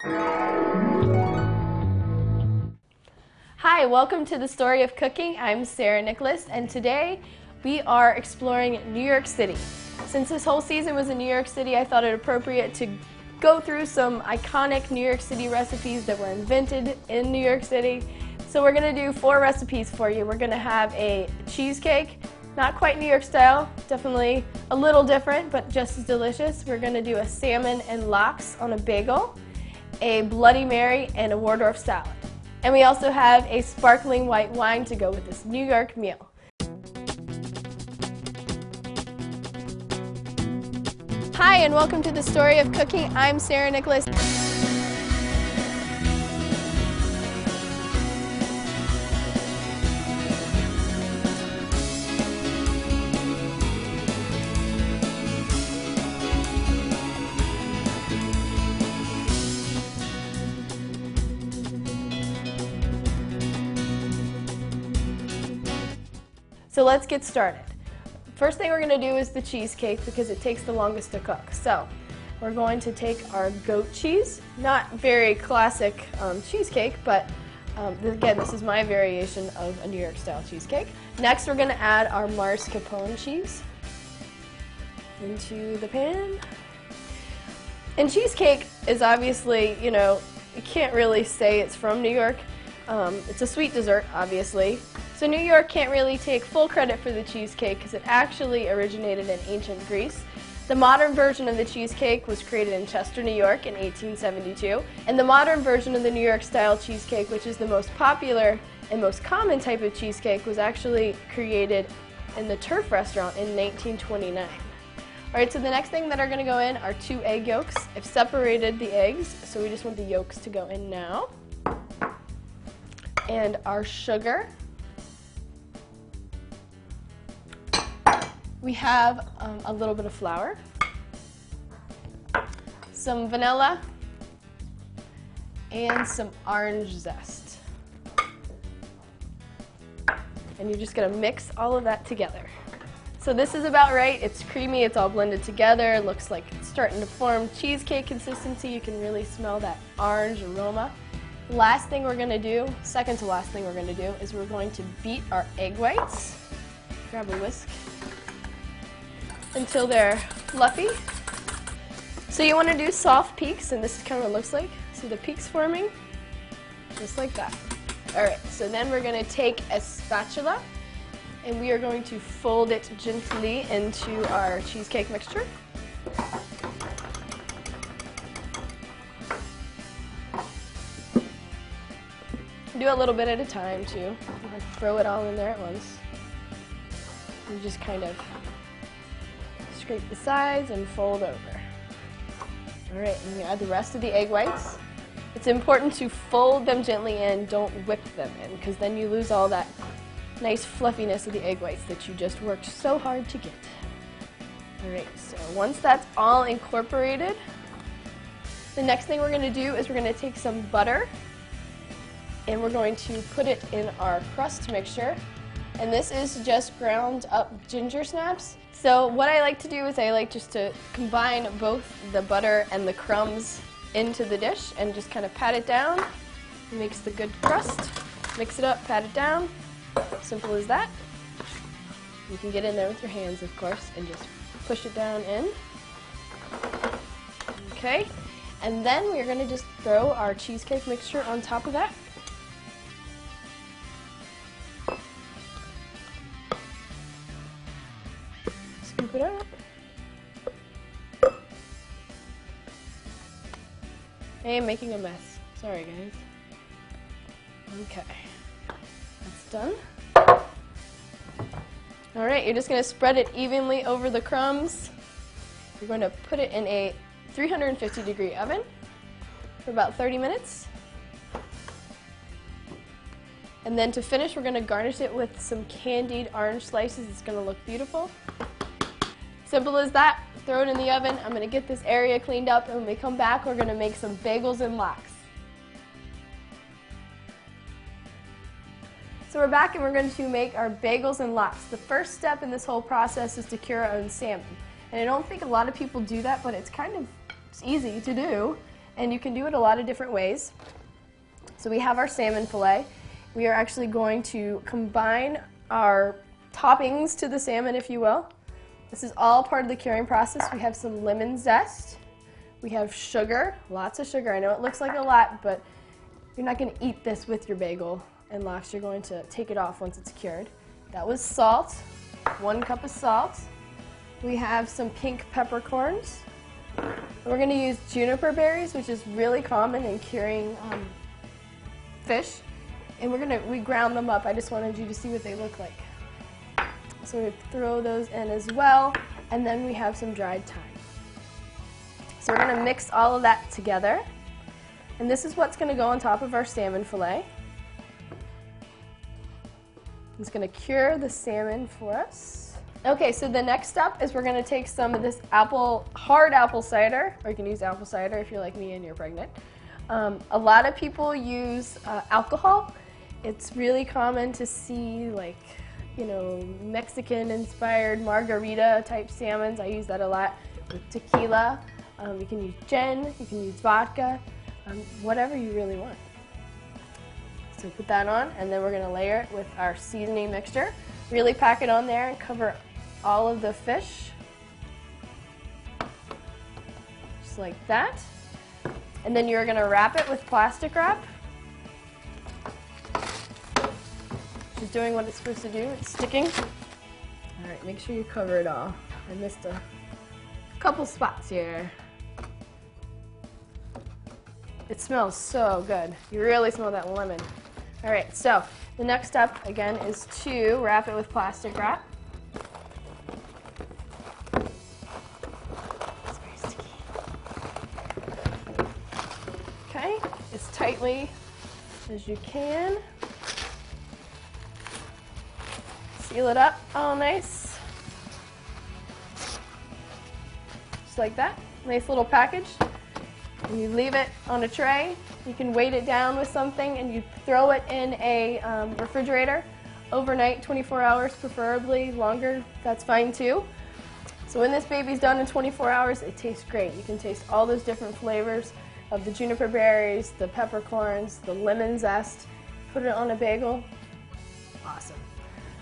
Hi, welcome to the story of cooking. I'm Sarah Nicholas, and today we are exploring New York City. Since this whole season was in New York City, I thought it appropriate to go through some iconic New York City recipes that were invented in New York City. So we're gonna do four recipes for you. We're gonna have a cheesecake, not quite New York style, definitely a little different, but just as delicious. We're gonna do a salmon and lox on a bagel, a Bloody Mary, and a Waldorf salad. And we also have a sparkling white wine to go with this New York meal. Hi, and welcome to the story of cooking. I'm Sarah Nicholas. So let's get started. First thing we're going to do is the cheesecake because it takes the longest to cook. So we're going to take our goat cheese, not very classic um, cheesecake, but um, again, this is my variation of a New York style cheesecake. Next, we're going to add our mascarpone cheese into the pan. And cheesecake is obviously, you know, you can't really say it's from New York. Um, it's a sweet dessert, obviously. So New York can't really take full credit for the cheesecake because it actually originated in ancient Greece. The modern version of the cheesecake was created in Chester, New York in 1872. And the modern version of the New York style cheesecake, which is the most popular and most common type of cheesecake, was actually created in the Turf restaurant in 1929. All right, so the next thing that are gonna go in are two egg yolks. I've separated the eggs, so we just want the yolks to go in now and our sugar. We have um, a little bit of flour, some vanilla, and some orange zest. And you're just gonna mix all of that together. So this is about right. It's creamy, it's all blended together. It looks like it's starting to form cheesecake consistency. You can really smell that orange aroma. Last thing we're gonna do, second to last thing we're gonna do, is we're going to beat our egg whites. Grab a whisk until they're fluffy. So you wanna do soft peaks, and this is kind of what it looks like. See the peaks forming? Just like that. All right, so then we're gonna take a spatula and we are going to fold it gently into our cheesecake mixture. Do a little bit at a time too. Throw it all in there at once. You just kind of scrape the sides and fold over. All right, and you add the rest of the egg whites. It's important to fold them gently in, don't whip them in, because then you lose all that nice fluffiness of the egg whites that you just worked so hard to get. All right, so once that's all incorporated, the next thing we're gonna do is we're gonna take some butter and we're going to put it in our crust mixture. And this is just ground up ginger snaps. So what I like to do is I like just to combine both the butter and the crumbs into the dish and just kind of pat it down. It makes the good crust. Mix it up, pat it down. Simple as that. You can get in there with your hands, of course, and just push it down in. Okay, and then we're gonna just throw our cheesecake mixture on top of that. It up. I am making a mess. Sorry, guys. Okay, that's done. All right, you're just gonna spread it evenly over the crumbs. You're going to put it in a 350 degree oven for about 30 minutes. And then to finish, we're gonna garnish it with some candied orange slices. It's gonna look beautiful. Simple as that. Throw it in the oven. I'm gonna get this area cleaned up, and when we come back, we're gonna make some bagels and lox. So we're back and we're going to make our bagels and lox. The first step in this whole process is to cure our own salmon. And I don't think a lot of people do that, but it's kind of it's easy to do. And you can do it a lot of different ways. So we have our salmon fillet. We are actually going to combine our toppings to the salmon, if you will. This is all part of the curing process. We have some lemon zest. We have sugar, lots of sugar. I know it looks like a lot, but you're not going to eat this with your bagel and lox. You're going to take it off once it's cured. That was salt, one cup of salt. We have some pink peppercorns. We're going to use juniper berries, which is really common in curing um, fish. And we're going to, we ground them up. I just wanted you to see what they look like. So we throw those in as well. And then we have some dried thyme. So we're going to mix all of that together. And this is what's going to go on top of our salmon fillet. It's going to cure the salmon for us. Okay, so the next step is we're going to take some of this apple, hard apple cider, or you can use apple cider if you're like me and you're pregnant. Um, a lot of people use uh, alcohol. It's really common to see like, you know, Mexican inspired margarita type salmons. I use that a lot with tequila. Um, you can use gin, you can use vodka, um, whatever you really want. So put that on, and then we're gonna layer it with our seasoning mixture. Really pack it on there and cover all of the fish. Just like that. And then you're gonna wrap it with plastic wrap. It's doing what it's supposed to do, it's sticking. All right, make sure you cover it all. I missed a couple spots here. It smells so good. You really smell that lemon. All right, so the next step, again, is to wrap it with plastic wrap. Okay, as tightly as you can. Seal it up all nice. Just like that. Nice little package. And you leave it on a tray you can weight it down with something and you throw it in a um, refrigerator overnight, 24 hours preferably, longer, that's fine too. So when this baby's done in 24 hours, it tastes great. You can taste all those different flavors of the juniper berries, the peppercorns, the lemon zest. Put it on a bagel.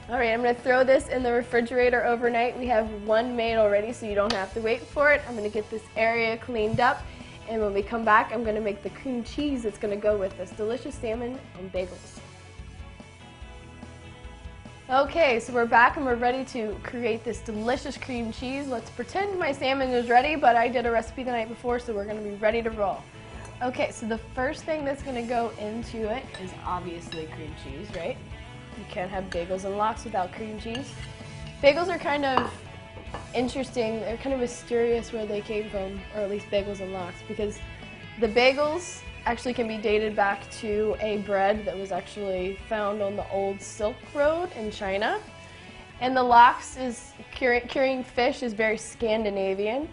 All right, I'm gonna throw this in the refrigerator overnight. We have one made already, so you don't have to wait for it. I'm gonna get this area cleaned up and when we come back, I'm gonna make the cream cheese that's gonna go with this delicious salmon and bagels. Okay, so we're back and we're ready to create this delicious cream cheese. Let's pretend my salmon is ready, but I did a recipe the night before, so we're gonna be ready to roll. Okay, so the first thing that's gonna go into it is obviously cream cheese, right? You can't have bagels and lox without cream cheese. Bagels are kind of interesting. They're kind of mysterious where they came from, or at least bagels and lox, because the bagels actually can be dated back to a bread that was actually found on the old Silk Road in China. And the lox is curing, fish is very Scandinavian,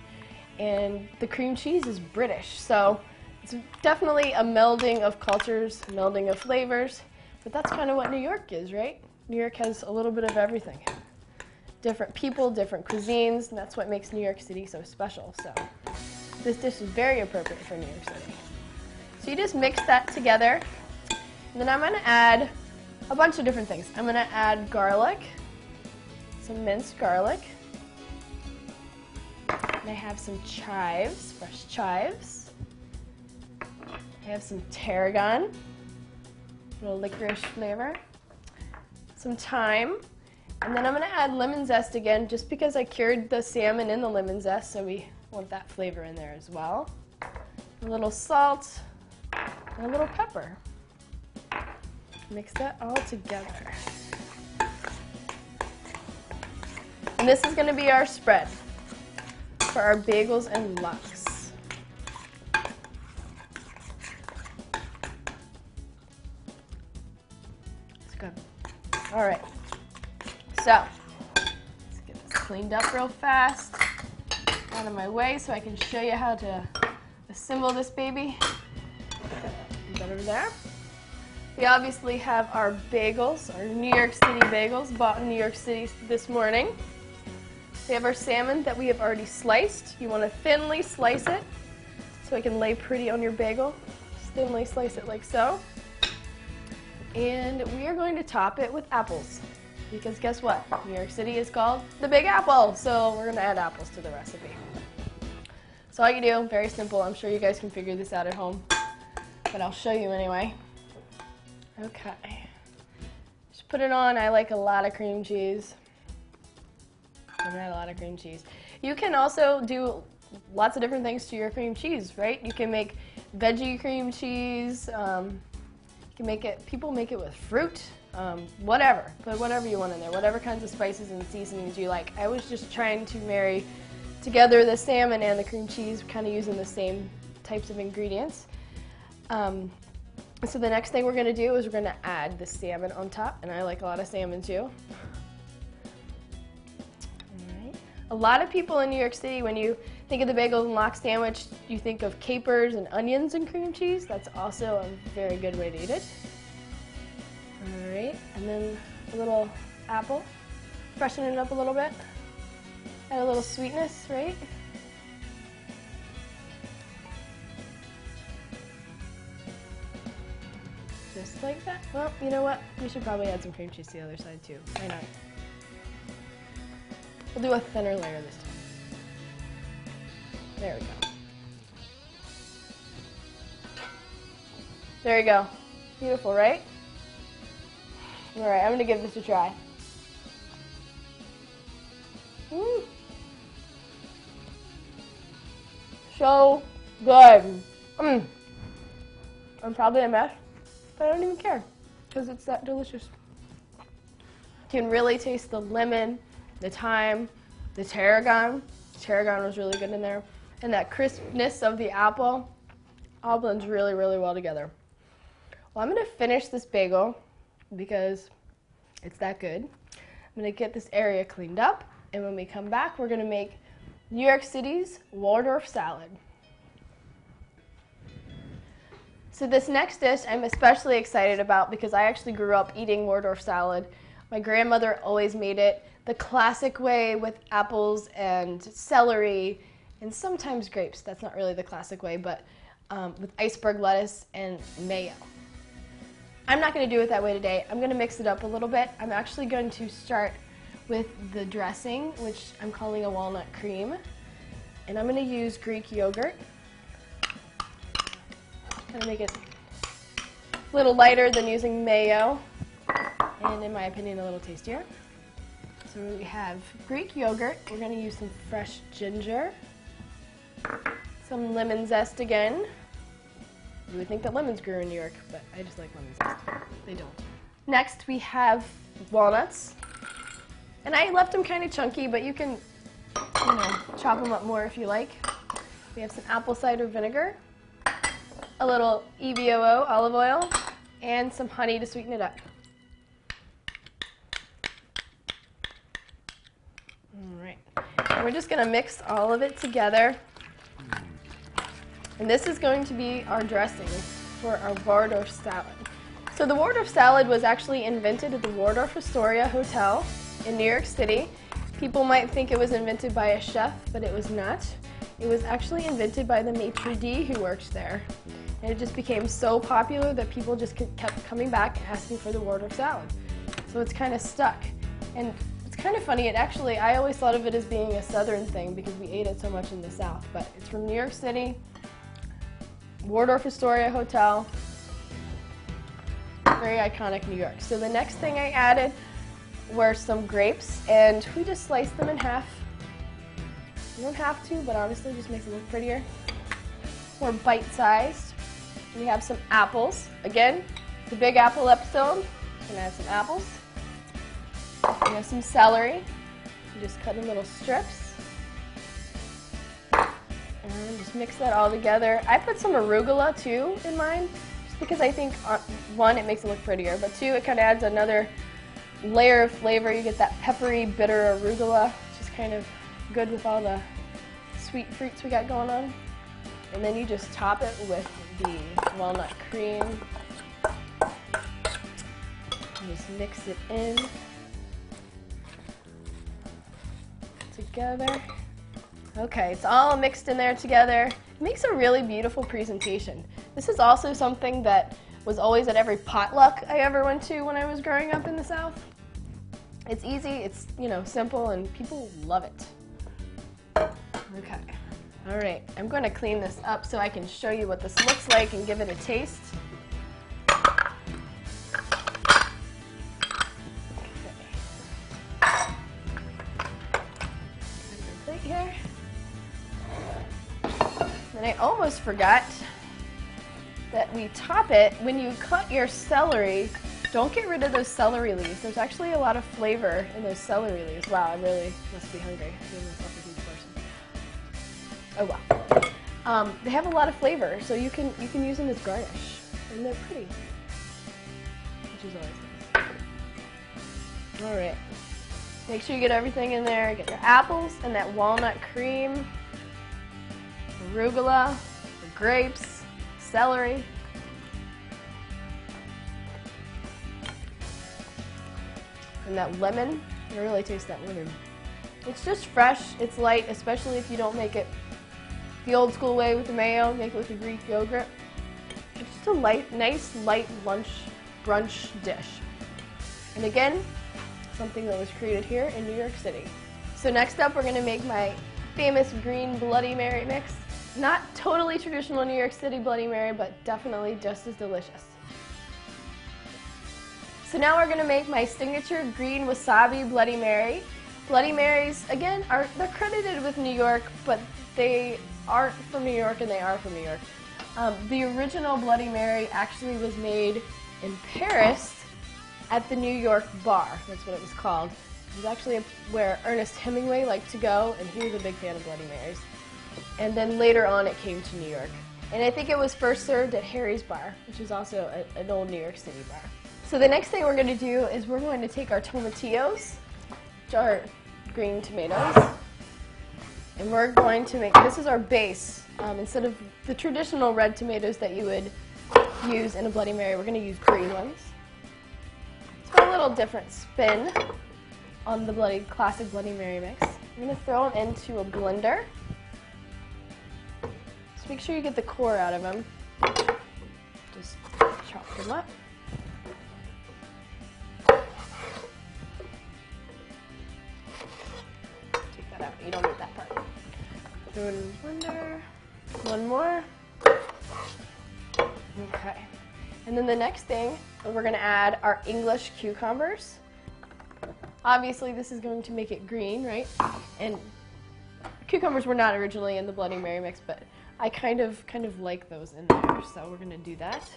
and the cream cheese is British. So it's definitely a melding of cultures, melding of flavors. But that's kind of what New York is, right? New York has a little bit of everything different people, different cuisines, and that's what makes New York City so special. So this dish is very appropriate for New York City. So you just mix that together. And then I'm gonna add a bunch of different things. I'm gonna add garlic, some minced garlic. And I have some chives, fresh chives. I have some tarragon, little licorice flavor. Some thyme, and then I'm gonna add lemon zest again, just because I cured the salmon in the lemon zest, so we want that flavor in there as well. A little salt, and a little pepper. Mix that all together. And this is gonna be our spread for our bagels and lox. All right. So, let's get this cleaned up real fast. Out of my way so I can show you how to assemble this baby. Put that over there. We obviously have our bagels, our New York City bagels, bought in New York City this morning. We have our salmon that we have already sliced. You want to thinly slice it. so it can lay pretty on your bagel. Just thinly slice it like so. And we are going to top it with apples. Because guess what? New York City is called the Big Apple, so we're gonna add apples to the recipe. So all you do, very simple. I'm sure you guys can figure this out at home, but I'll show you anyway. Okay. Just put it on. I like a lot of cream cheese. I've had a lot of cream cheese. You can also do lots of different things to your cream cheese, right? You can make veggie cream cheese. Um, you can make it. People make it with fruit. Um, whatever. Put whatever you want in there. Whatever kinds of spices and seasonings you like. I was just trying to marry together the salmon and the cream cheese, kind of using the same types of ingredients. Um, so the next thing we're gonna do is we're gonna add the salmon on top, and I like a lot of salmon too. A lot of people in New York City, when you think of the bagels and lox sandwich, you think of capers and onions and cream cheese. That's also a very good way to eat it. All right, and then a little apple, freshen it up a little bit. Add a little sweetness, right? Just like that. Well, you know what? We should probably add some cream cheese to the other side too. Why not? We'll do a thinner layer this time. There we go. There you go. Beautiful, right? All right, I'm gonna give this a try. Mm. So good. Mm. I'm probably a mess, but I don't even care because it's that delicious. You can really taste the lemon, the thyme, the tarragon. Tarragon was really good in there. And that crispness of the apple all blends really, really well together. Well, I'm gonna finish this bagel because it's that good. I'm gonna get this area cleaned up, and when we come back, we're gonna make New York City's Waldorf salad. So this next dish I'm especially excited about because I actually grew up eating Waldorf salad. My grandmother always made it the classic way with apples and celery and sometimes grapes. That's not really the classic way, but um, with iceberg lettuce and mayo. I'm not going to do it that way today. I'm going to mix it up a little bit. I'm actually going to start with the dressing, which I'm calling a walnut cream. And I'm going to use Greek yogurt. Kind of make it a little lighter than using mayo, and in my opinion, a little tastier. So we have Greek yogurt. We're going to use some fresh ginger, some lemon zest again. You would think that lemons grew in New York, but I just like lemon zest. They don't. Next, we have walnuts. And I left them kind of chunky, but you can, you know, chop them up more if you like. We have some apple cider vinegar, a little EVOO olive oil, and some honey to sweeten it up. Alright. We're just gonna mix all of it together. And this is going to be our dressing for our Waldorf salad. So the Waldorf salad was actually invented at the Waldorf Astoria Hotel in New York City. People might think it was invented by a chef, but it was not. It was actually invented by the maitre d' who worked there. And it just became so popular that people just kept coming back asking for the Waldorf salad. So it's kind of stuck. And it's kind of funny. It actually, I always thought of it as being a southern thing because we ate it so much in the south. But it's from New York City, Waldorf Astoria Hotel. Very iconic New York. So the next thing I added were some grapes, and we just sliced them in half. You don't have to, but honestly, just makes it look prettier. More bite-sized. We have some apples. Again, the Big Apple episode. Gonna add some apples. We have some celery. You just cut in little strips. Mix that all together. I put some arugula too in mine, just because I think, uh, one, it makes it look prettier, but two, it kind of adds another layer of flavor. You get that peppery, bitter arugula, which is kind of good with all the sweet fruits we got going on. And then you just top it with the walnut cream. And just mix it in. together. Okay, it's all mixed in there together. makes a really beautiful presentation. This is also something that was always at every potluck I ever went to when I was growing up in the South. It's easy, it's, you know, simple, and people love it. Okay. All right, I'm going to clean this up so I can show you what this looks like and give it a taste. And I almost forgot that we top it when you cut your celery. Don't get rid of those celery leaves. There's actually a lot of flavor in those celery leaves. Wow, I really must be hungry. Oh wow. Um, they have a lot of flavor, so you can you can use them as garnish, and they're pretty, which is always nice. All right. Make sure you get everything in there. Get your apples and that walnut cream, arugula, grapes, celery. And that lemon. You really taste that lemon. It's just fresh. It's light, especially if you don't make it the old school way with the mayo. Make it with the Greek yogurt. It's just a light, nice, light lunch brunch dish. And again, something that was created here in New York City. So next up, we're gonna make my famous green Bloody Mary mix. Not totally traditional New York City Bloody Mary, but definitely just as delicious. So now we're gonna make my signature green wasabi Bloody Mary. Bloody Marys, again, are they're credited with New York, but they aren't from New York and they are from New York. Um, the original Bloody Mary actually was made in Paris at the New York Bar. That's what it was called. It was actually where Ernest Hemingway liked to go, and he was a big fan of Bloody Marys. And then later on, it came to New York. And I think it was first served at Harry's Bar, which is also a, an old New York City bar. So the next thing we're going to do is we're going to take our tomatillos, which are green tomatoes, and we're going to make, this is our base. Um, instead of the traditional red tomatoes that you would use in a Bloody Mary, we're going to use green ones It's a little different spin on the bloody classic Bloody Mary mix. I'm going to throw them into a blender. Just make sure you get the core out of them. Just chop them up. Take that out. You don't need that part. Throw it in blender. One more. Okay. And then the next thing, we're going to add our English cucumbers. Obviously, this is going to make it green, right? And cucumbers were not originally in the Bloody Mary mix, but I kind of kind of like those in there, so we're to do that.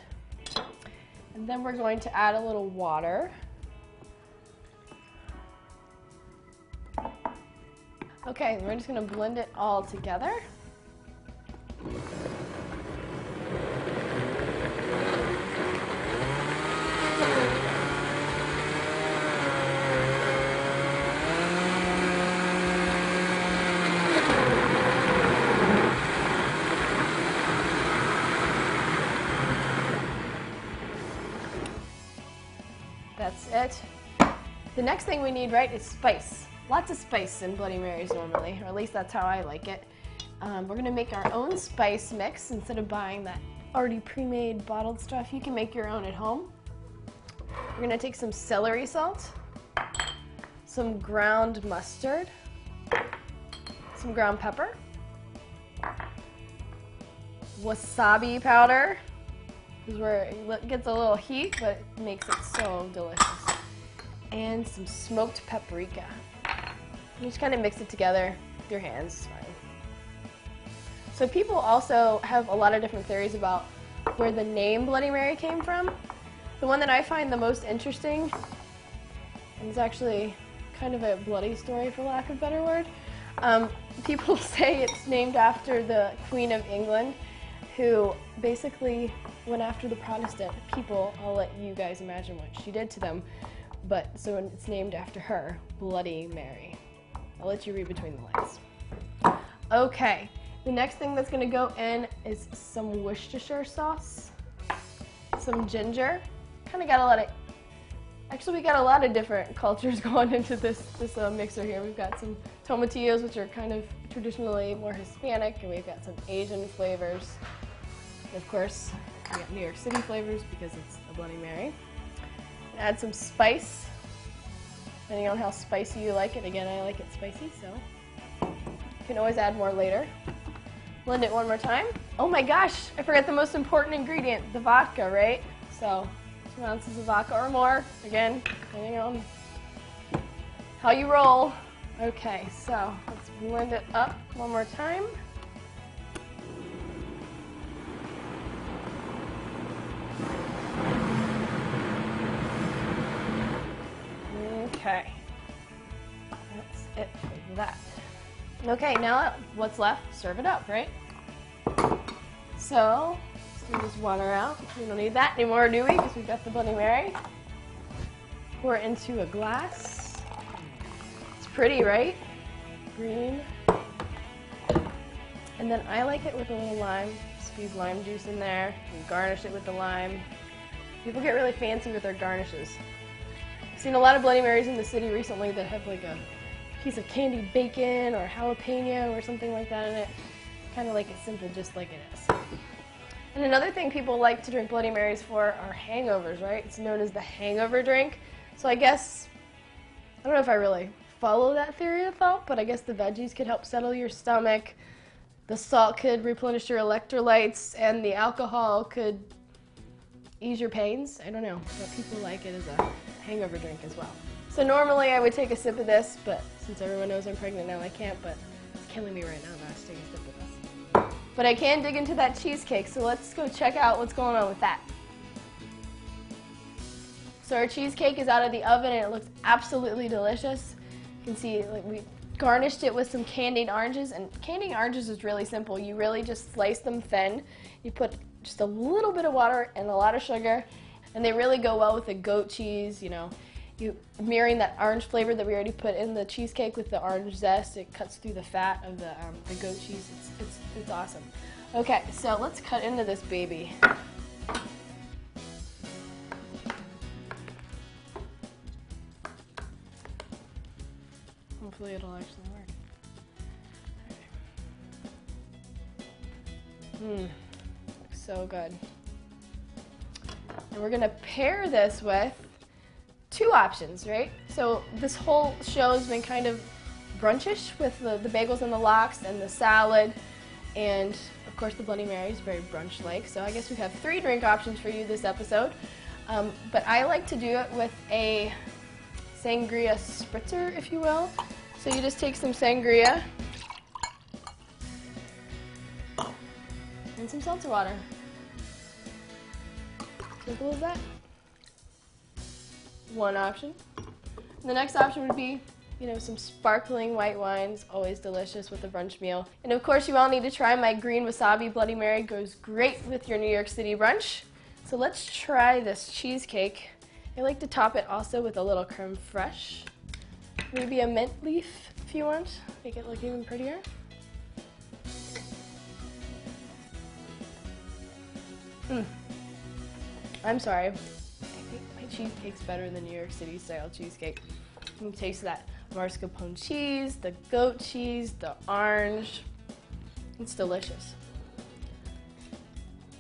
And then we're going to add a little water. Okay, we're just to blend it all together. The next thing we need, right, is spice. Lots of spice in Bloody Marys normally, or at least that's how I like it. Um, we're gonna make our own spice mix instead of buying that already pre-made bottled stuff. You can make your own at home. We're gonna take some celery salt, some ground mustard, some ground pepper, wasabi powder, is where it gets a little heat, but it makes it so delicious. And some smoked paprika. You just kind of mix it together with your hands, it's fine. So people also have a lot of different theories about where the name Bloody Mary came from. The one that I find the most interesting is actually kind of a bloody story, for lack of a better word. Um, people say it's named after the Queen of England, who basically went after the Protestant people. I'll let you guys imagine what she did to them. But so it's named after her, Bloody Mary. I'll let you read between the lines. Okay, the next thing that's gonna go in is some Worcestershire sauce, some ginger. Kind of got a lot of, actually we got a lot of different cultures going into this, this uh, mixer here. We've got some tomatillos, which are kind of traditionally more Hispanic, and we've got some Asian flavors. And of course, we got New York City flavors because it's a Bloody Mary. Add some spice, depending on how spicy you like it. Again, I like it spicy, so you can always add more later. Blend it one more time. Oh my gosh, I forgot the most important ingredient, the vodka, right? So two ounces of vodka or more, again, depending on how you roll. Okay, so let's blend it up one more time. Okay, that's it for that. Okay, now what's left? Serve it up, right? So, let's this water out. We don't need that anymore, do we? Because we've got the Bloody Mary. Pour it into a glass. It's pretty, right? Green. And then I like it with a little lime. Squeeze lime juice in there and garnish it with the lime. People get really fancy with their garnishes. Seen a lot of Bloody Marys in the city recently that have like a piece of candied bacon or jalapeno or something like that in it. Kind of like it simple, just like it is. And another thing people like to drink Bloody Marys for are hangovers, right? It's known as the hangover drink. So I guess, I don't know if I really follow that theory of thought, but I guess the veggies could help settle your stomach. The salt could replenish your electrolytes, and the alcohol could ease your pains. I don't know, but people like it as a hangover drink as well. So normally I would take a sip of this, but since everyone knows I'm pregnant now, I can't, but it's killing me right now that I have to take a sip of this. But I can dig into that cheesecake, so let's go check out what's going on with that. So our cheesecake is out of the oven and it looks absolutely delicious. You can see like we garnished it with some candied oranges and candied oranges is really simple. You really just slice them thin. You put just a little bit of water and a lot of sugar and they really go well with the goat cheese, you know you mirroring that orange flavor that we already put in the cheesecake with the orange zest. It cuts through the fat of the, um, the goat cheese. It's, it's, it's awesome. Okay, so let's cut into this baby. Hopefully it'll actually work. Mmm, so good. And we're gonna pair this with two options, right? So this whole show has been kind of brunchish with the, the bagels and the lox and the salad and of course the Bloody Mary is very brunch-like. So I guess we have three drink options for you this episode. Um, but I like to do it with a sangria spritzer, if you will. So you just take some sangria and some seltzer water. Simple as that one option. The next option would be, you know, some sparkling white wines, always delicious with a brunch meal. And of course, you all need to try my green wasabi Bloody Mary. Goes great with your New York City brunch. So let's try this cheesecake. I like to top it also with a little creme fraiche. Maybe a mint leaf if you want. Make it look even prettier. Mm. I'm sorry I think my cheesecake's better than New York City style cheesecake. You can taste that mascarpone cheese, the goat cheese, the orange. It's delicious.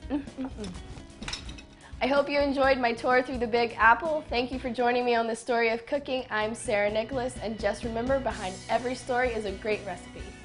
Mm -mm. I hope you enjoyed my tour through the Big Apple. Thank you for joining me on the story of cooking. I'm Sarah Nicholas, and just remember, behind every story is a great recipe.